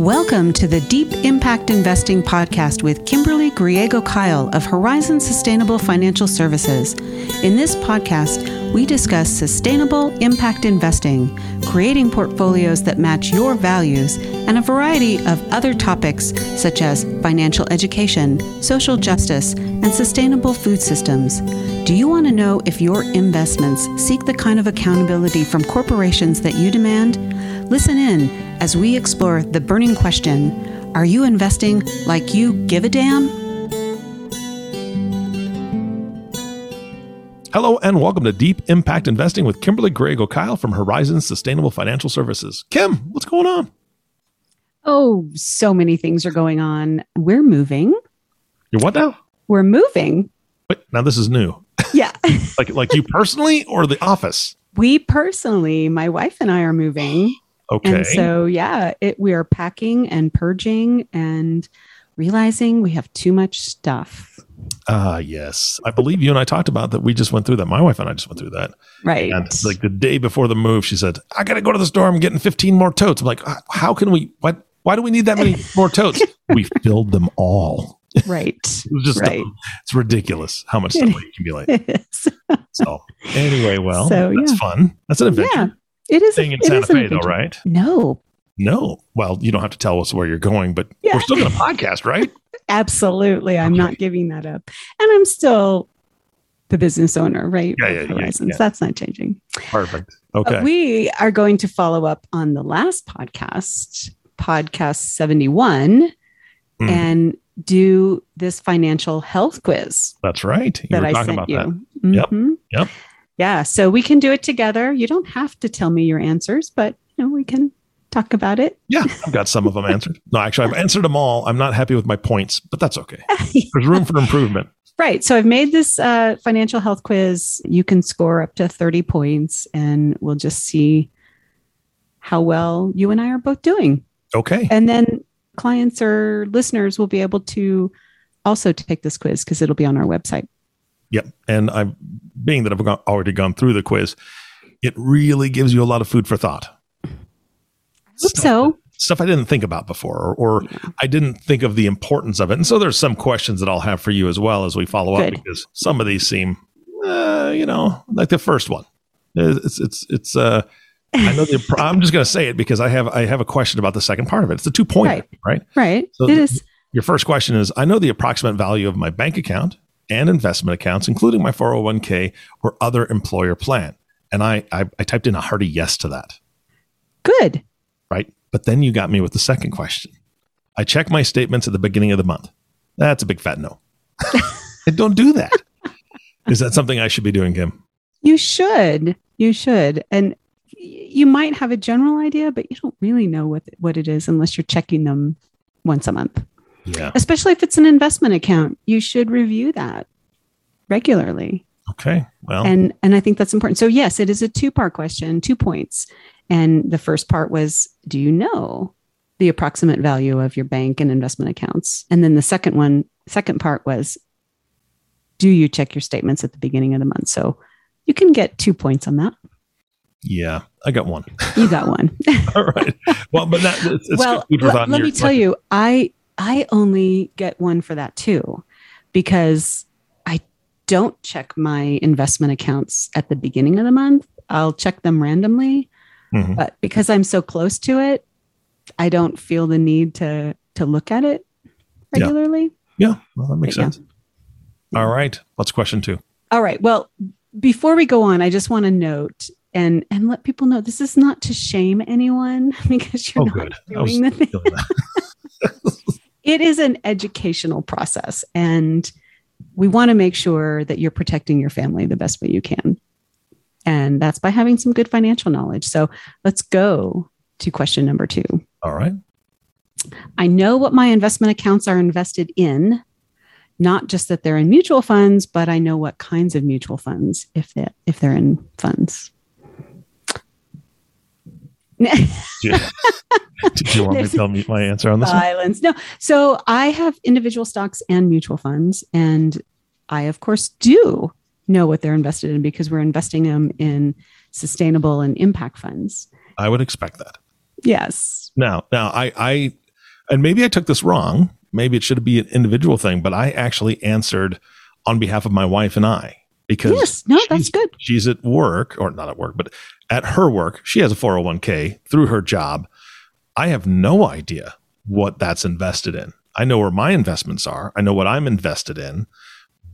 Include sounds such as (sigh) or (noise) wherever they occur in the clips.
Welcome to the Deep Impact Investing Podcast with Kimberly Griego Kyle of Horizon Sustainable Financial Services. In this podcast, we discuss sustainable impact investing, creating portfolios that match your values, and a variety of other topics such as financial education, social justice, and sustainable food systems. Do you want to know if your investments seek the kind of accountability from corporations that you demand? Listen in as we explore the burning question Are you investing like you give a damn? Hello and welcome to Deep Impact Investing with Kimberly Griego Kyle from Horizon Sustainable Financial Services. Kim, what's going on? Oh, so many things are going on. We're moving. You're what now? We're moving. Wait, now this is new. Yeah. (laughs) like like you personally or the office? we personally, my wife and I are moving. Okay. And so, yeah, it, we are packing and purging and realizing we have too much stuff. Ah, yes. I believe you and I talked about that. We just went through that. My wife and I just went through that. Right. And like the day before the move, she said, I got to go to the store. I'm getting 15 more totes. I'm like, "Uh, how can we, what, why do we need that many (laughs) more totes? we filled them all. right. (laughs) It was just, Right. it's ridiculous how much stuff we accumulate. (laughs) It is. So anyway, well, So, that's yeah. fun. That's an adventure. Yeah. It is. Staying in Santa an Fe, though, right? No, No. Well, you don't have to tell us where you're going, but Yeah. we're still going to podcast, right? (laughs) absolutely. I'm Okay. not giving that up. And I'm still the business owner, right? Yeah, yeah, yeah, yeah. That's not changing. Perfect. Okay. we are going to follow up on the last podcast, podcast 71, Mm. and do this financial health quiz That's right. You that were I talking sent about you. that. Yep, Mhm. yep. Yeah. So we can do it together. You don't have to tell me your answers, but you know, we can talk about it. Yeah, I've got some of them answered. No, actually, I've answered them all. I'm not happy with my points, but that's okay. (laughs) There's room for improvement. Right. So I've made this uh, financial health quiz. You can score up to 30 points, and we'll just see how well you and I are both doing. Okay. And then clients or listeners will be able to also take this quiz because it'll be on our website. Yep. And I'm being that I've gone, already gone through the quiz, it really gives you a lot of food for thought. Hope so. Stuff I didn't think about before, or, or I didn't think of the importance of it. And so there's some questions that I'll have for you as well as we follow up because some of these seem, uh, you know, like the first one. It's it's it's. Uh, I know the. I'm just going to say it because I have I have a question about the second part of it. It's the two pointer, Right. right? Right. So it the- is. Your first question is I know the approximate value of my bank account and investment accounts, including my 401k or other employer plan. And I, I, I typed in a hearty yes to that, Good. right? But then you got me with the second question. I check my statements at the beginning of the month. That's a big fat no. (laughs) I don't do that. Is that something I should be doing, Kim? You should. You should. And you might have a general idea, but you don't really know what, what it is unless you're checking them once a month. Yeah. especially if it's an investment account you should review that regularly Okay. Well, and and i think that's important so yes it is a two part question two points and the first part was do you know the approximate value of your bank and investment accounts and then the second one second part was do you check your statements at the beginning of the month so you can get two points on that yeah, I got one. you got one (laughs) All right. Well, but that, it's, it's well good food let, let me tell you i i only get one for that too because i don't check my investment accounts at the beginning of the month i'll check them randomly Mhm. but because i'm so close to it i don't feel the need to to look at it regularly Yeah, well, that makes Yeah. sense. All right. What's question two? all right well before we go on i just want to note and and let people know this is not to shame anyone (laughs) because you're Oh, not good. Doing the thing. (laughs) (laughs) it is an educational process and we want to make sure that you're protecting your family the best way you can. And that's by having some good financial knowledge. So let's go to question number two. All right. i know what my investment accounts are invested in not just that they're in mutual funds but i know what kinds of mutual funds if they if they're in funds Did you, want me to tell me my answer on this one? No. So I have individual stocks and mutual funds, and I, of course, do know what they're invested in because we're investing them in sustainable and impact funds. I would expect that. Yes. Now, now I, I and maybe I took this wrong. Maybe it should be an individual thing, but I actually answered on behalf of my wife and I because yes, no, that's good. She's at work, or not at work, but at her work. She has a 401k through her job. I have no idea what that's invested in. I know where my investments are. I know what I'm invested in.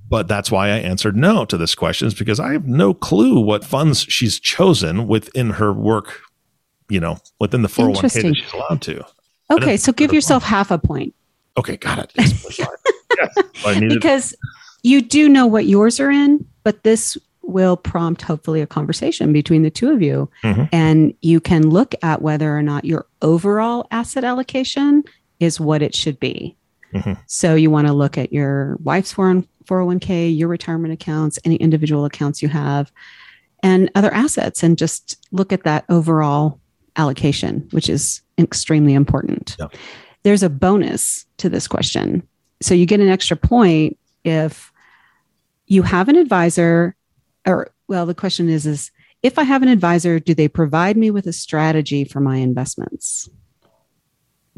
But that's why I answered no to this question is because I have no clue what funds she's chosen within her work, you know, within the 401k that she's allowed to. Okay, so give yourself half a point. Okay, got it. Yes, (laughs) yes, because you do know what yours are in, but this will prompt hopefully a conversation between the two of you. Mm-hmm. And you can look at whether or not your overall asset allocation is what it should be. Mm-hmm. So you want to look at your wife's 401k, your retirement accounts, any individual accounts you have, and other assets, and just look at that overall allocation, which is extremely important. Yeah. There's a bonus to this question. So you get an extra point if you have an advisor or well the question is is if I have an advisor, do they provide me with a strategy for my investments?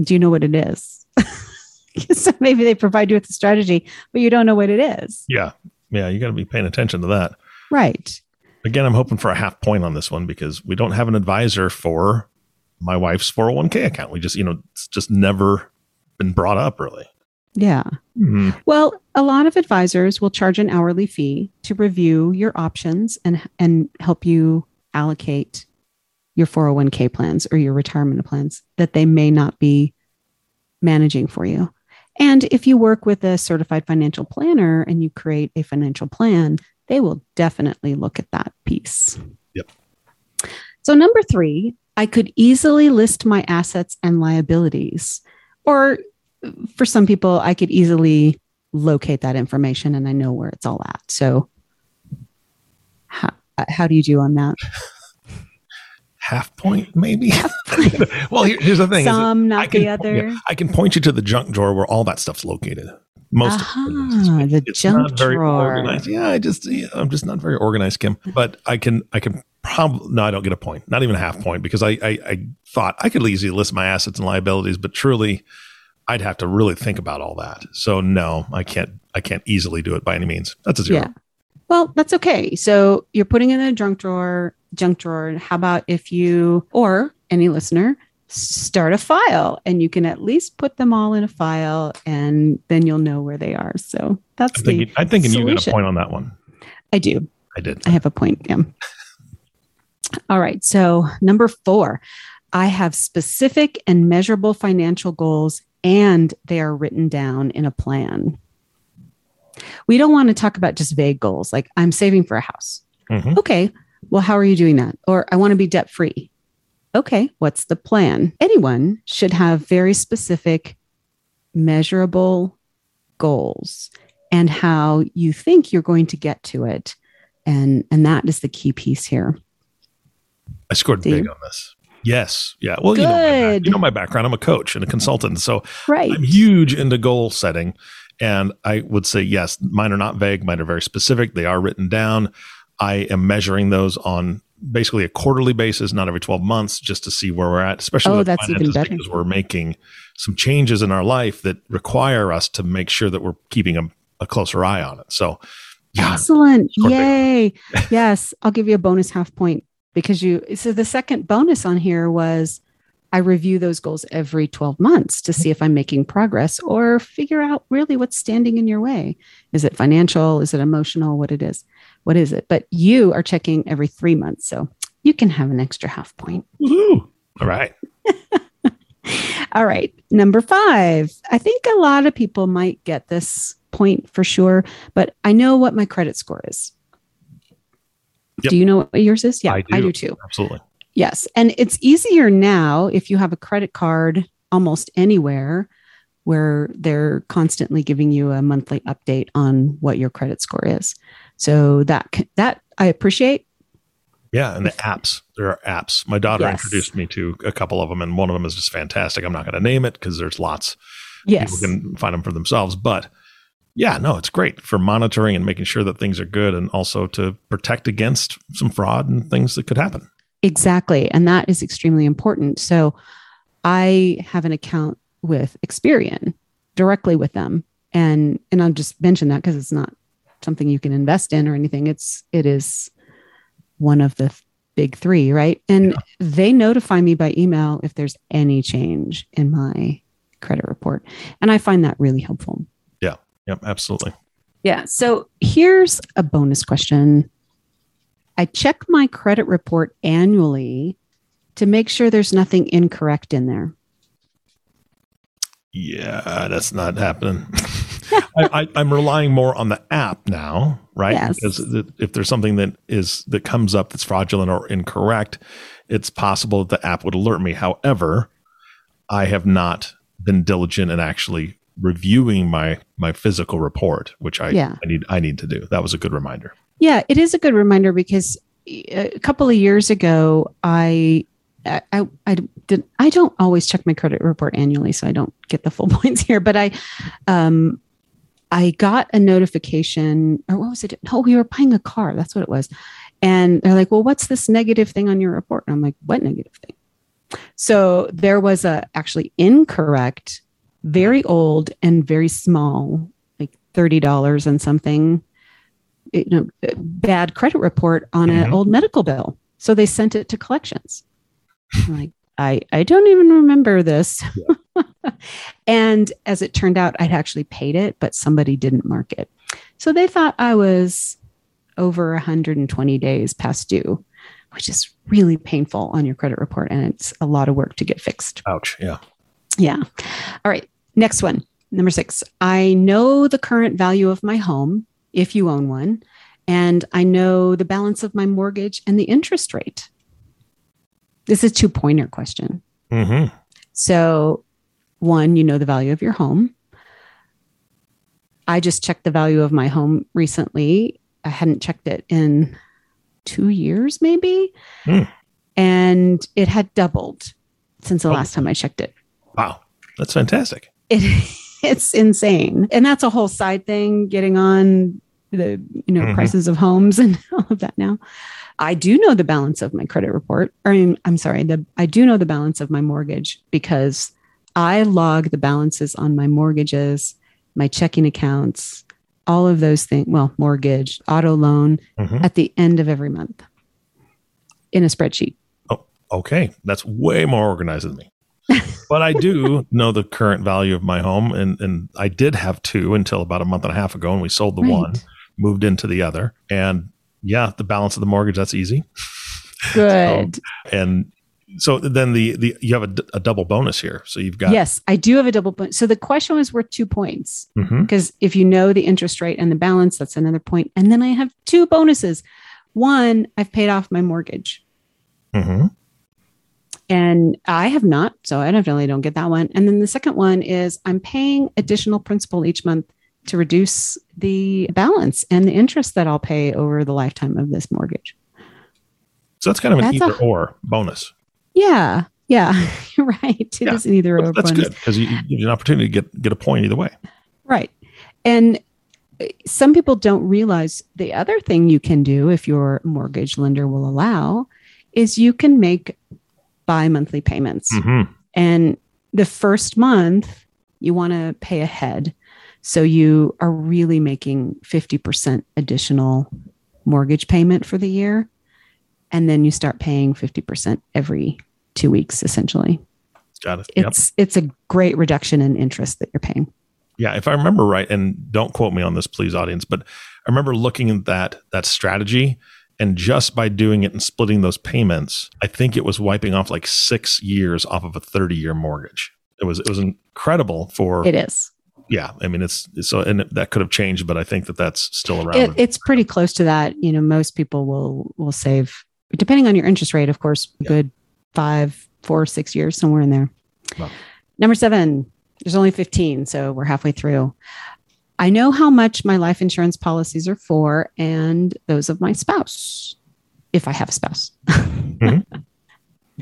Do you know what it is? (laughs) so maybe they provide you with a strategy, but you don't know what it is. Yeah. Yeah. You got to be paying attention to that. Right. Again, I'm hoping for a half point on this one because we don't have an advisor for my wife's 401k account. We just, you know, it's just never been brought up really. Yeah. Mm-hmm. Well, a lot of advisors will charge an hourly fee to review your options and and help you allocate your 401k plans or your retirement plans that they may not be managing for you. And if you work with a certified financial planner and you create a financial plan, they will definitely look at that piece. Yep. So, number three, I could easily list my assets and liabilities. Or for some people, I could easily locate that information and I know where it's all at. So, how, how do you do on that? half point, maybe. (laughs) well, here, here's the thing: some, not can, the other. Yeah, I can point you to the junk drawer where all that stuff's located. Most uh-huh, the it's junk not very drawer. organized. Yeah, I just yeah, I'm just not very organized, Kim. But I can I can probably no, I don't get a point, not even a half point, because I I, I thought I could easily list my assets and liabilities, but truly. I'd have to really think about all that. So no, I can't. I can't easily do it by any means. That's a zero. Yeah. Well, that's okay. So you're putting in a junk drawer junk drawer. How about if you or any listener start a file and you can at least put them all in a file and then you'll know where they are. So that's I'm thinking, the I'm thinking you got a point on that one. I do. I did. I have a point. Yeah. all right. So number four, I have specific and measurable financial goals and they are written down in a plan. We don't want to talk about just vague goals like I'm saving for a house. Mm-hmm. Okay, well, how are you doing that? Or I want to be debt free. Okay, what's the plan? Anyone should have very specific, measurable goals and how you think you're going to get to it. And, and that is the key piece here. I scored Steve? big on this. Yes. Yeah. Well, you know, my, you know my background. I'm a coach and a consultant. So right. I'm huge into goal setting. And I would say, yes, mine are not vague. Mine are very specific. They are written down. I am measuring those on basically a quarterly basis, not every 12 months, just to see where we're at, especially oh, that's even better. because we're making some changes in our life that require us to make sure that we're keeping a, a closer eye on it. So, yeah, excellent. Yay. yes. I'll give you a bonus half point because you, so the second bonus on here was I review those goals every 12 months to see if I'm making progress or figure out really what's standing in your way. Is it financial? Is it emotional? What it is? What is it? But you are checking every three months. So you can have an extra half point. Woo-hoo. All right. (laughs) All right. Number five. I think a lot of people might get this point for sure, but I know what my credit score is. Yep. Do you know what yours is? Yeah, I do, I do too. Absolutely. Yes. And it's easier now if you have a credit card almost anywhere where they're constantly giving you a monthly update on what your credit score is. So that that I appreciate. Yeah, and the apps. There are apps. My daughter yes. introduced me to a couple of them, and one of them is just fantastic. I'm not going to name it because there's lots. Yes, people can find them for themselves. But yeah, no, it's great for monitoring and making sure that things are good, and also to protect against some fraud and things that could happen. Exactly. And that is extremely important. So I have an account with Experian directly with them. And and I'll just mention that because it's not something you can invest in or anything. It's it is one of the big three, right? And yeah. they notify me by email if there's any change in my credit report. And I find that really helpful. Yep. Absolutely. Yeah. So here's a bonus question. I check my credit report annually to make sure there's nothing incorrect in there. Yeah, that's not happening. (laughs) I, am relying more on the app now, right? Yes. Because if there's something that is that comes up that's fraudulent or incorrect, it's possible that the app would alert me. However, I have not been diligent in actually reviewing my my physical report, which I, yeah. I need I need to do. That was a good reminder. Yeah, it is a good reminder because a couple of years ago, I I, I, did, I don't always check my credit report annually, so I don't get the full (laughs) points here. But I, um, I got a notification, or what was it? No, we were buying a car. That's what it was. And they're like, "Well, what's this negative thing on your report?" And I'm like, "What negative thing?" So there was a actually incorrect, very old and very small, like thirty dollars and something, you know, bad credit report on mm-hmm. an old medical bill. So they sent it to collections. I'm like, I, I don't even remember this. Yeah. (laughs) and as it turned out, I'd actually paid it, but somebody didn't mark it. So they thought I was over 120 days past due, which is really painful on your credit report. And it's a lot of work to get fixed. Ouch. Yeah. Yeah. All right. Next one. Number six. I know the current value of my home if you own one, and I know the balance of my mortgage and the interest rate. This is two pointer question. Mm-hmm. So, one, you know the value of your home. I just checked the value of my home recently. I hadn't checked it in two years, maybe. Mm. And it had doubled since the oh. last time I checked it. Wow. That's fantastic. It, (laughs) it's insane. And that's a whole side thing, getting on the you know mm-hmm. prices of homes and (laughs) all of that now. I do know the balance of my credit report. I mean, I'm sorry, the I do know the balance of my mortgage because I log the balances on my mortgages, my checking accounts, all of those things, well, mortgage, auto loan mm-hmm. at the end of every month in a spreadsheet. Oh, okay. That's way more organized than me. But I do know the current value of my home and and I did have two until about a month and a half ago and we sold the right. one, moved into the other and yeah, the balance of the mortgage, that's easy. (laughs) Good. so, and so then the the you have a, a, double bonus here. So you've got yes, I do have a double bonus. So the question was worth two points because mm-hmm. if you know the interest rate and the balance, that's another point. And then I have two bonuses. One, I've paid off my mortgage, mm-hmm. And I have not, so I definitely don't get that one. And then the second one is I'm paying additional principal each month to reduce the balance and the interest that I'll pay over the lifetime of this mortgage. So that's kind of an that's either a, or bonus. Yeah. Yeah. (laughs) You're right. It yeah. is an either or that's bonus. good because you, you an opportunity to get, get a point either way. Right. And uh, some people don't realize the other thing you can do if your mortgage lender will allow is you can make bi monthly payments. Mm-hmm. And the first month, you want to pay ahead so you are really making 50% additional mortgage payment for the year. And then you start paying 50% every two weeks, essentially. Got it. It's yep. it's a great reduction in interest that you're paying. Yeah, if I remember right, and don't quote me on this, please, audience, but I remember looking at that that strategy, and just by doing it and splitting those payments, I think it was wiping off like six years off of a 30 year mortgage. It was it was incredible for it is yeah, I mean it's, it's so and that could have changed, but I think that that's still around. It, it's pretty close to that. You know, most people will will save depending on your interest rate, of course, yeah. good five, four, six years somewhere in there. Wow. Number seven, there's only 15, so we're halfway through. I know how much my life insurance policies are for and those of my spouse, if I have a spouse. Mm-hmm.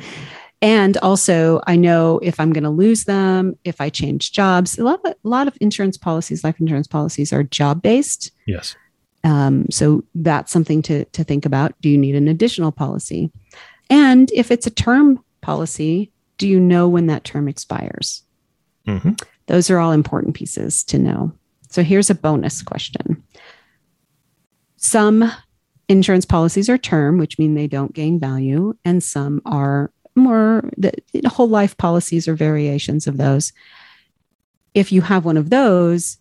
(laughs) And also, I know if I'm going to lose them, if I change jobs. A lot, of, a lot of insurance policies, life insurance policies, are job based. Yes. Um, so that's something to, to think about. Do you need an additional policy? And if it's a term policy, do you know when that term expires? hmm Those are all important pieces to know. So here's a bonus question. Some insurance policies are term, which mean they don't gain value, and some are more the whole life policies or variations of those. If you have one of those,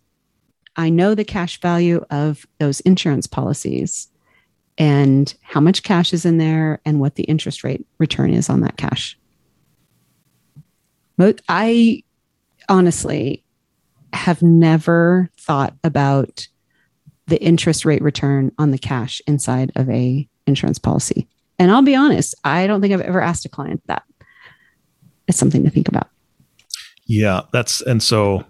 I know the cash value of those insurance policies and how much cash is in there and what the interest rate return is on that cash. I honestly have never thought about the interest rate return on the cash inside of a insurance policy. And I'll be honest, I don't think I've ever asked a client that. It's something to think about. Yeah, that's and so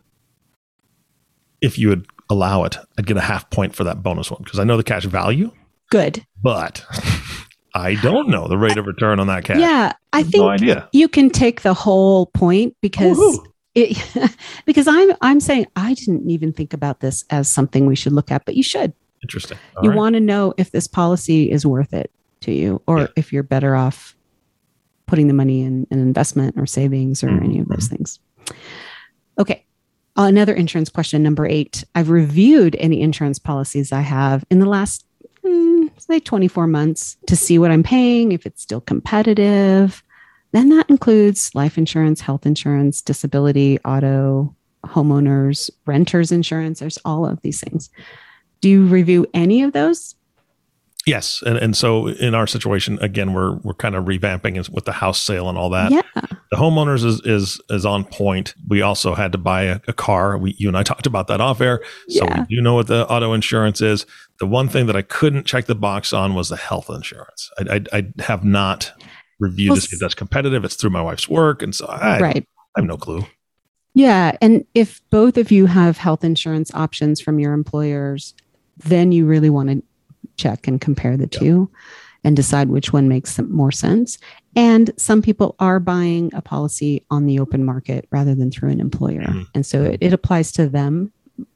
if you would allow it, I'd get a half point for that bonus one because I know the cash value, Good. but I don't know the rate of return on that cash. Yeah, I think no idea. you can take the whole point because Woohoo. It (laughs) because I'm I'm saying I didn't even think about this as something we should look at, but you should. Interesting. All you right. want to know if this policy is worth it to you or Yeah. if you're better off putting the money in an investment or savings or Mhm, any of those things. Okay. Another insurance question, number eight. I've reviewed any insurance policies I have in the last, hmm, say, 24 months to see what I'm paying, if it's still competitive. Then that includes life insurance, health insurance, disability, auto, homeowners, renters insurance. There's all of these things. Do you review any of those? Yes, and and so in our situation, again, we're we're kind of revamping with the house sale and all that. yeah. The homeowners is is is on point. We also had to buy a, a car. We you and I (laughs) talked about that off air, so Yeah. we do know what the auto insurance is. The one thing that I couldn't check the box on was the health insurance. I I, I have not reviewed Well, to see if that's competitive. It's through my wife's work, and so I, Right. I have no clue. Yeah. And if both of you have health insurance options from your employers, then you really want to check and compare the Yeah. two and decide which one makes more sense. And some people are buying a policy on the open market rather than through an employer. Mhm. And so it, it applies to them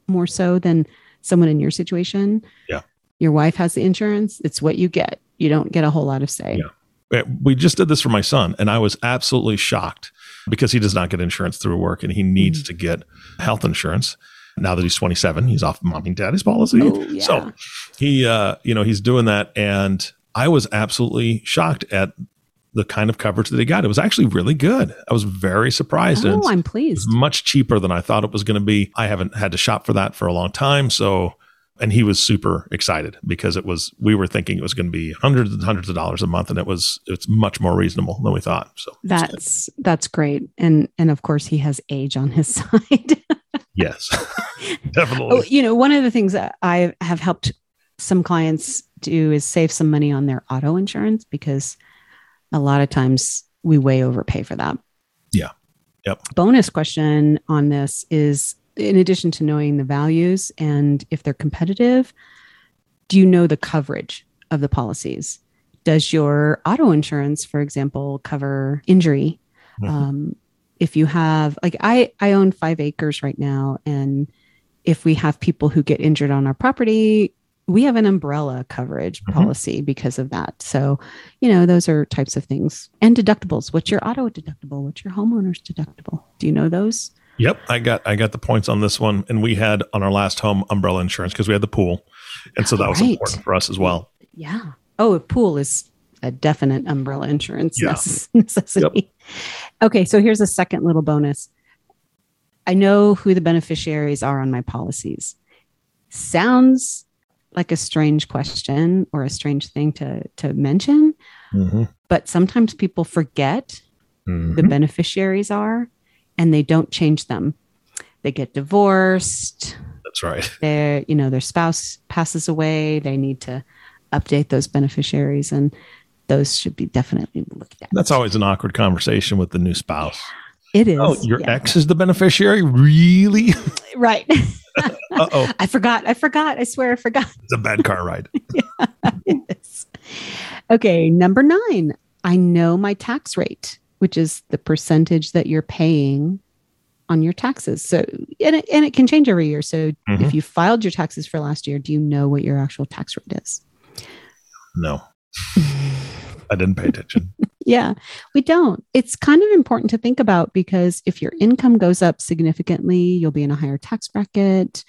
more so than someone in your situation. Yeah. Your wife has the insurance, it's what you get. You don't get a whole lot of say. Yeah. Uh, We just did this for my son, and I was absolutely shocked because he does not get insurance through work, and he needs Mhm. to get health insurance. Now that he's 27, he's off mommy and daddy's policy. Oh, yeah. So he, uh, you know, he's doing that, and I was absolutely shocked at the kind of coverage that he got. It was actually really good. I was very surprised. oh, I'm it pleased. was much cheaper than I thought it was going to be. I haven't had to shop for that for a long time, so. And he was super excited because it was. We were thinking it was going to be hundreds and hundreds of dollars a month, and it was. It's much more reasonable than we thought. So. That's that's great. And and of course he has age on his (laughs) side. yes, (laughs) definitely. oh, you know, one of the things that I have helped some clients do is save some money on their auto insurance because a lot of times we way overpay for that. Yeah. Yep. Bonus question on this is in addition to knowing the values and if they're competitive, do you know the coverage of the policies? Does your auto insurance, for example, cover injury? Mhm. Um, if you have, like, I I own five acres right now, and if we have people who get injured on our property, we have an umbrella coverage Mhm. policy because of that. So, you know, those are types of things. And deductibles. What's your auto deductible? What's your homeowner's deductible? Do you know those? Yep, I got I got the points on this one, and we had on our last home umbrella insurance because we had the pool, and so that was Right. important for us as well. Yeah. Oh, a pool is a definite umbrella insurance Yeah. necess- (laughs) necessity. Okay, so here's a second little bonus. I know who the beneficiaries are on my policies. Sounds like a strange question or a strange thing to to mention, Mm-hmm. but sometimes people forget the beneficiaries are and they don't change them. They get divorced, That's right. (laughs) their you know their spouse passes away they need to update those beneficiaries and those should be definitely looked at That's always an awkward conversation with the new spouse. it is Oh, your yeah. ex is the beneficiary? Really? (laughs) right (laughs) uh oh, i forgot i forgot i swear i forgot it's a bad car ride. Yes. okay number nine i know my tax rate which is the percentage that you're paying on your taxes so and it, and it can change every year so Mhm. if you filed your taxes for last year do you know what your actual tax rate is No. I didn't pay attention. (laughs) yeah, we don't. It's kind of important to think about because if your income goes up significantly, you'll be in a higher tax bracket.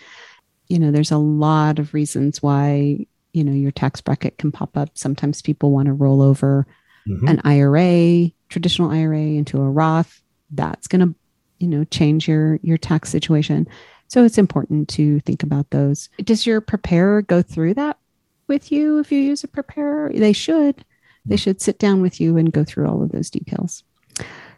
You know, there's a lot of reasons why, you know, your tax bracket can pop up. Sometimes people want to roll over Mhm. an IRA, traditional IRA into a Roth. That's going to, you know, change your your tax situation. So it's important to think about those. Does your preparer go through that with you if you use a preparer? They should. They should sit down with you and go through all of those details.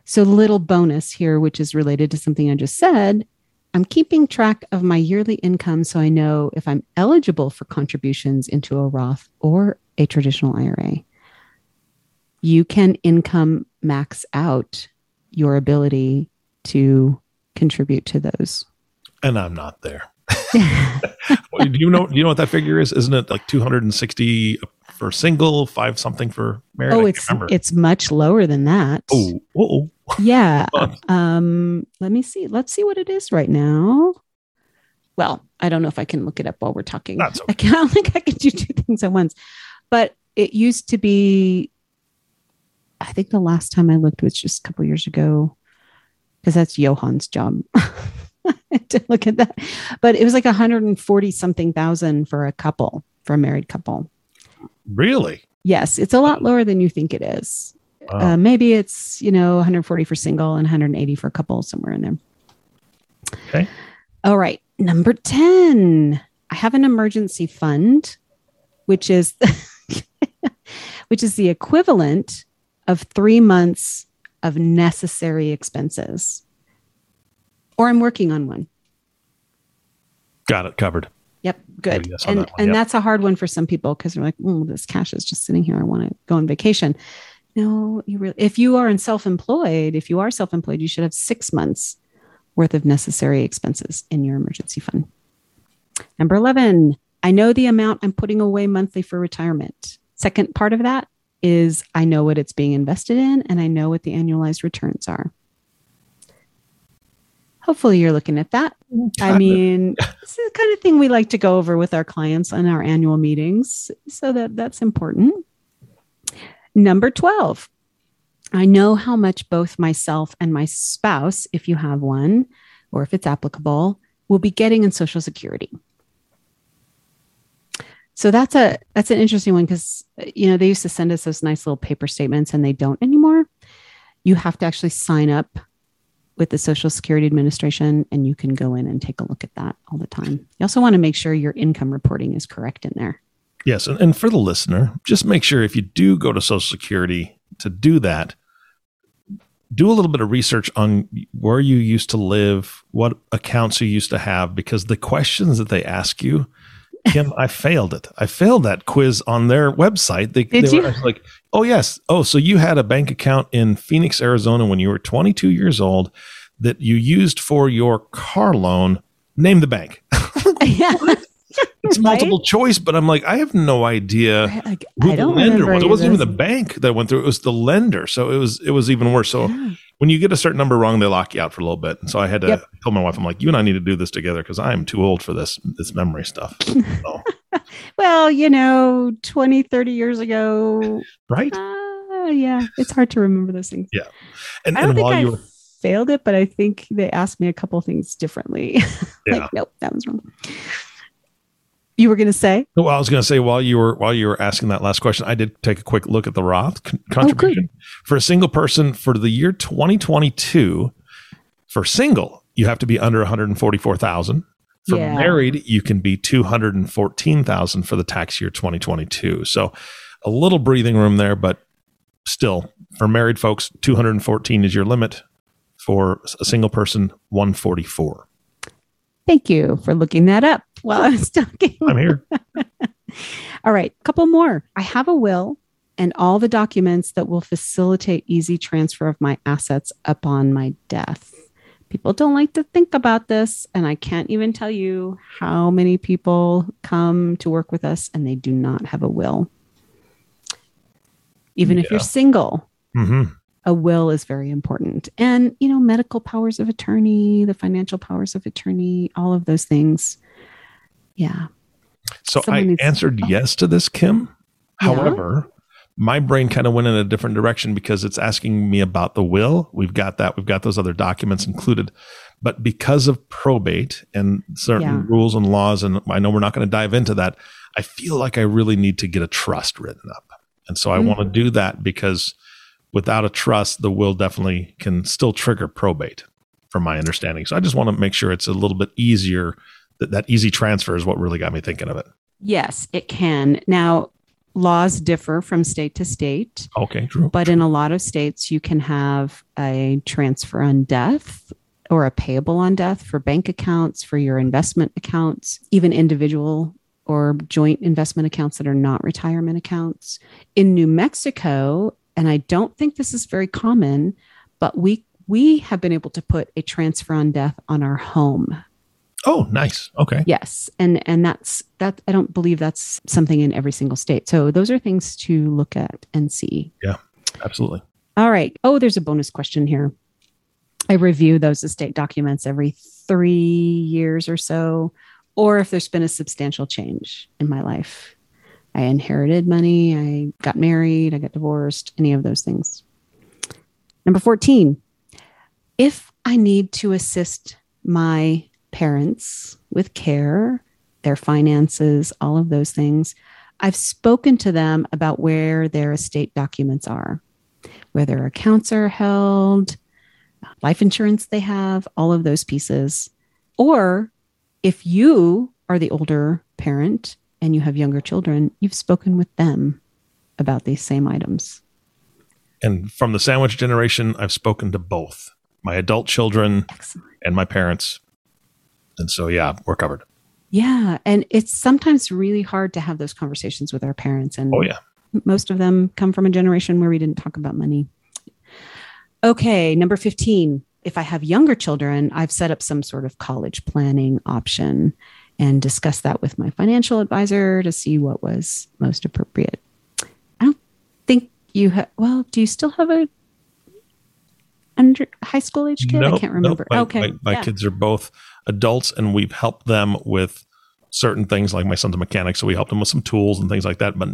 So little bonus here which is related to something I just said. I'm keeping track of my yearly income so I know if I'm eligible for contributions into a Roth or a traditional IRA you can income max out your ability to contribute to those. and I'm not there. Do you know? Do you know what that figure is? Isn't it like 260 for single, five something for married? Oh, it's it's much lower than that. oh, oh, Yeah. (laughs) Um, let me see. Let's see what it is right now. Well, I don't know if I can look it up while we're talking. That's (laughs) I can't I don't think I can do two things at once. But it used to be I think the last time I looked was just a couple years ago. Because that's Johan's job. (laughs) to look at that. But it was like 140 something thousand for a couple, for a married couple. really? Yes, it's a lot lower than you think it is. Wow. Uh, maybe it's you know 140 for single and 180 for a couple somewhere in there. Okay. All right, number 10. I have an emergency fund, which is (laughs) which is the equivalent of three months of necessary expenses. Or I'm working on one. Got it covered. Yep, good. yes and that and yep. that's a hard one for some people because they're like, "Mm, this cash is just sitting here. I want to go on vacation." No, you really. If you are in self-employed, if you are self-employed, you should have six months worth of necessary expenses in your emergency fund. Number eleven. I know the amount I'm putting away monthly for retirement. Second part of that is I know what it's being invested in and I know what the annualized returns are. Hopefully, you're looking at that. I mean, this is the kind of thing we like to go over with our clients on our annual meetings. So that that's important. Number 12. I know how much both myself and my spouse, if you have one, or if it's applicable, will be getting in Social Security. So that's a that's an interesting one because you know they used to send us those nice little paper statements and they don't anymore. You have to actually sign up with the Social Security Administration, and you can go in and take a look at that all the time. You also want to make sure your income reporting is correct in there. Yes, and, and for the listener, just make sure if you do go to Social Security to do that, do a little bit of research on where you used to live, what accounts you used to have, because the questions that they ask you, Kim, I failed it. I failed that quiz on their website. They, Did they you? were like, oh, yes. Oh, so you had a bank account in Phoenix, Arizona when you were 22 years old that you used for your car loan. Name the bank. (laughs) (laughs) yeah, It's Right? multiple choice, but I'm like, I have no idea like, who I the don't lender remember. was. It wasn't even the bank that went through; it was the lender. So it was it was even worse. So Yeah. when you get a certain number wrong, they lock you out for a little bit. And so I had to Yep. tell my wife, I'm like, you and I need to do this together because I am too old for this this memory stuff. So, (laughs) Well, you know, 20, 30 years ago, right? uh, yeah, it's hard to remember those things. And, and while I you were failed it, but I think they asked me a couple things differently. (laughs) Yeah. like, nope, that was wrong. You were going to say? well, I was going to say while you were while you were asking that last question, I did take a quick look at the Roth con- Oh, contribution for a single person for the year 2022. For single, you have to be under 144,000. For Yeah. married, you can be 214,000 for the tax year 2022. So a little breathing room there, but still for married folks, 214 is your limit. For a single person, 144. Thank you for looking that up while I was talking. I'm here. (laughs) All right, a couple more. I have a will and all the documents that will facilitate easy transfer of my assets upon my death. People don't like to think about this, and I can't even tell you how many people come to work with us and they do not have a will. Even if you're Yeah. single, hmm a will is very important. And, you know, medical powers of attorney, the financial powers of attorney, all of those things. Yeah. So Someone I answered yes to this, Kim. Yeah. However, my brain kind of went in a different direction because it's asking me about the will. We've got that. We've got those other documents included. But because of probate and certain Yeah. rules and laws, and I know we're not going to dive into that, I feel like I really need to get a trust written up. And so I Mm. want to do that because without a trust, the will definitely can still trigger probate, from my understanding. So I just want to make sure it's a little bit easier. That, that easy transfer is what really got me thinking of it. Yes, it can. Now, laws differ from state to state, Okay, true. but in a lot of states, you can have a transfer on death or a payable on death for bank accounts, for your investment accounts, even individual or joint investment accounts that are not retirement accounts. In New Mexico, and I don't think this is very common, but we we have been able to put a transfer on death on our home. Oh, nice. Okay. Yes, and and that's that. I don't believe that's something in every single state. So those are things to look at and see. Yeah, absolutely. All right. Oh, there's a bonus question here. I review those estate documents every three years or so, or if there's been a substantial change in my life. I inherited money, I got married, I got divorced, any of those things. Number 14, if I need to assist my parents with care, their finances, all of those things, I've spoken to them about where their estate documents are where their accounts are held, life insurance they have, all of those pieces. Or if you are the older parent and you have younger children, you've spoken with them about these same items. And from the sandwich generation, I've spoken to both my adult children Excellent. and my parents. And so, yeah, we're covered. Yeah. And it's sometimes really hard to have those conversations with our parents. And Oh, yeah. most of them come from a generation where we didn't talk about money. Okay, number 15. If I have younger children, I've set up some sort of college planning option and discussed that with my financial advisor to see what was most appropriate. I don't think you have, well, do you still have a under high school age kid? I Nope, can't remember. nope. My, okay. My, my yeah. kids are both adults, and we've helped them with certain things. Like my son's a mechanic, so we helped him with some tools and things like that, but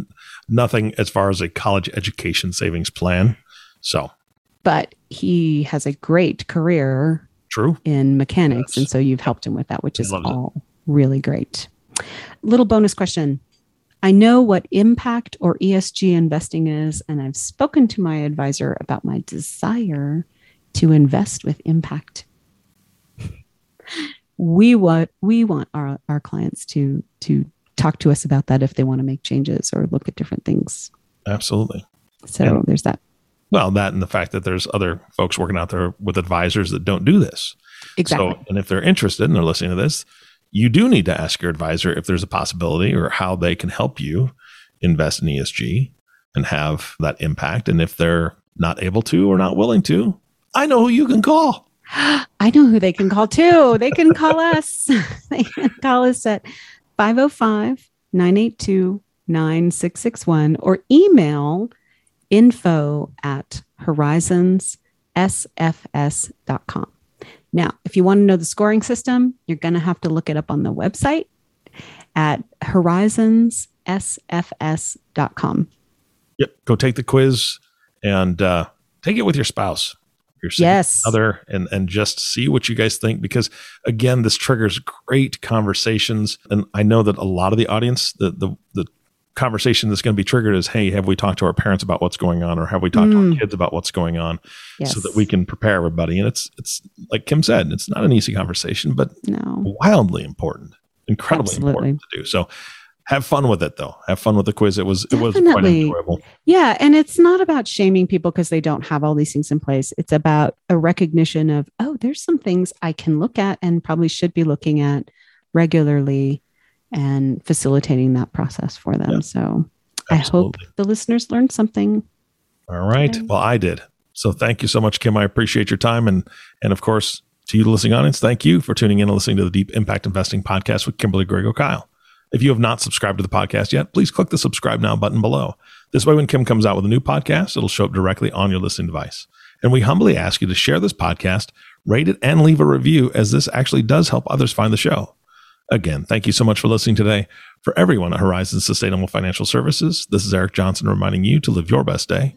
nothing as far as a college education savings plan. So, But he has a great career true. in mechanics. Yes. And so you've helped him with that, which is loves it. all really great. Little bonus question. I know what impact or ESG investing is, and I've spoken to my advisor about my desire to invest with impact. We want we want our, our clients to to talk to us about that if they want to make changes or look at different things. Absolutely. So And- there's that. Well, that and the fact that there's other folks working out there with advisors that don't do this. Exactly. So, and if they're interested and they're listening to this, you do need to ask your advisor if there's a possibility or how they can help you invest in ESG and have that impact. And if they're not able to or not willing to, I know who you can call. (gasps) I know who they can call too. They can call us. (laughs) they can call us at 505 982 9661 or email info at horizonssfs.com. Now, if you want to know the scoring system, you're going to have to look it up on the website at horizonssfs.com. Yep. Go take the quiz and uh, take it with your spouse, your Yes. other, and and just see what you guys think. Because again, this triggers great conversations, and I know that a lot of the audience, the the the conversation that's going to be triggered is, "Hey, have we talked to our parents about what's going on, or have we talked to Mm. our kids about what's going on, Yes. so that we can prepare everybody?" And it's it's like Kim said, it's not an easy conversation, but No. wildly important, incredibly Absolutely. important to do. So. Have fun with it, though. Have fun with the quiz. It was it was quite enjoyable. Yeah. And it's not about shaming people because they don't have all these things in place. It's about a recognition of, oh, there's some things I can look at and probably should be looking at regularly and facilitating that process for them. Yeah. So I hope the listeners learned something. All right. Okay. Well, I did. So thank you so much, Kim. I appreciate your time. And and of course, to you, the listening audience, thank you for tuning in and listening to the Deep Impact Investing Podcast with Kimberly Griego Kyle. If you have not subscribed to the podcast yet, please click the subscribe now button below. This way, when Kim comes out with a new podcast, it'll show up directly on your listening device. And we humbly ask you to share this podcast, rate it, and leave a review, as this actually does help others find the show. Again, thank you so much for listening today. For everyone at Horizon Sustainable Financial Services, this is Eric Johnson reminding you to live your best day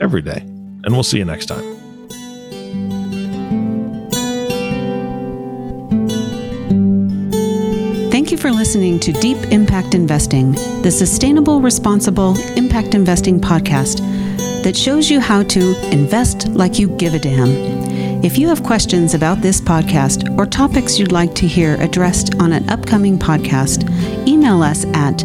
every day. And we'll see you next time. For listening to Deep Impact Investing, the sustainable, responsible impact investing podcast that shows you how to invest like you give a damn. If you have questions about this podcast or topics you'd like to hear addressed on an upcoming podcast, email us at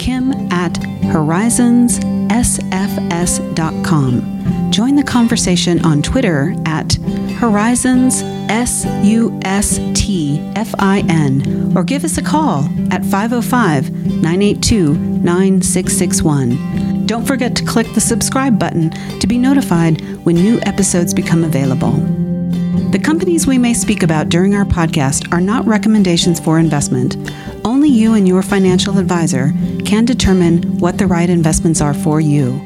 kim at horizonssfs.com. Join the conversation on Twitter at Horizons S-U-S-T-F-I-N or give us a call at 505-982-9661. Don't forget to click the subscribe button to be notified when new episodes become available. The companies we may speak about during our podcast are not recommendations for investment. Only you and your financial advisor can determine what the right investments are for you.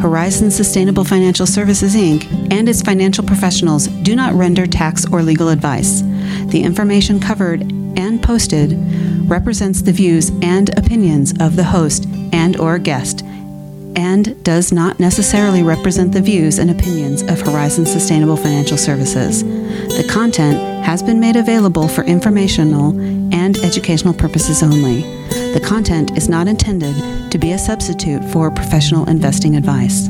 Horizon Sustainable Financial Services Inc. and its financial professionals do not render tax or legal advice. The information covered and posted represents the views and opinions of the host and or guest and does not necessarily represent the views and opinions of Horizon Sustainable Financial Services. The content has been made available for informational and educational purposes only. The content is not intended to be a substitute for professional investing advice.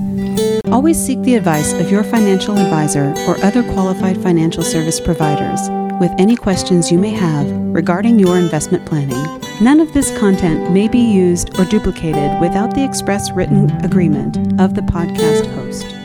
Always seek the advice of your financial advisor or other qualified financial service providers with any questions you may have regarding your investment planning. None of this content may be used or duplicated without the express written agreement of the podcast host.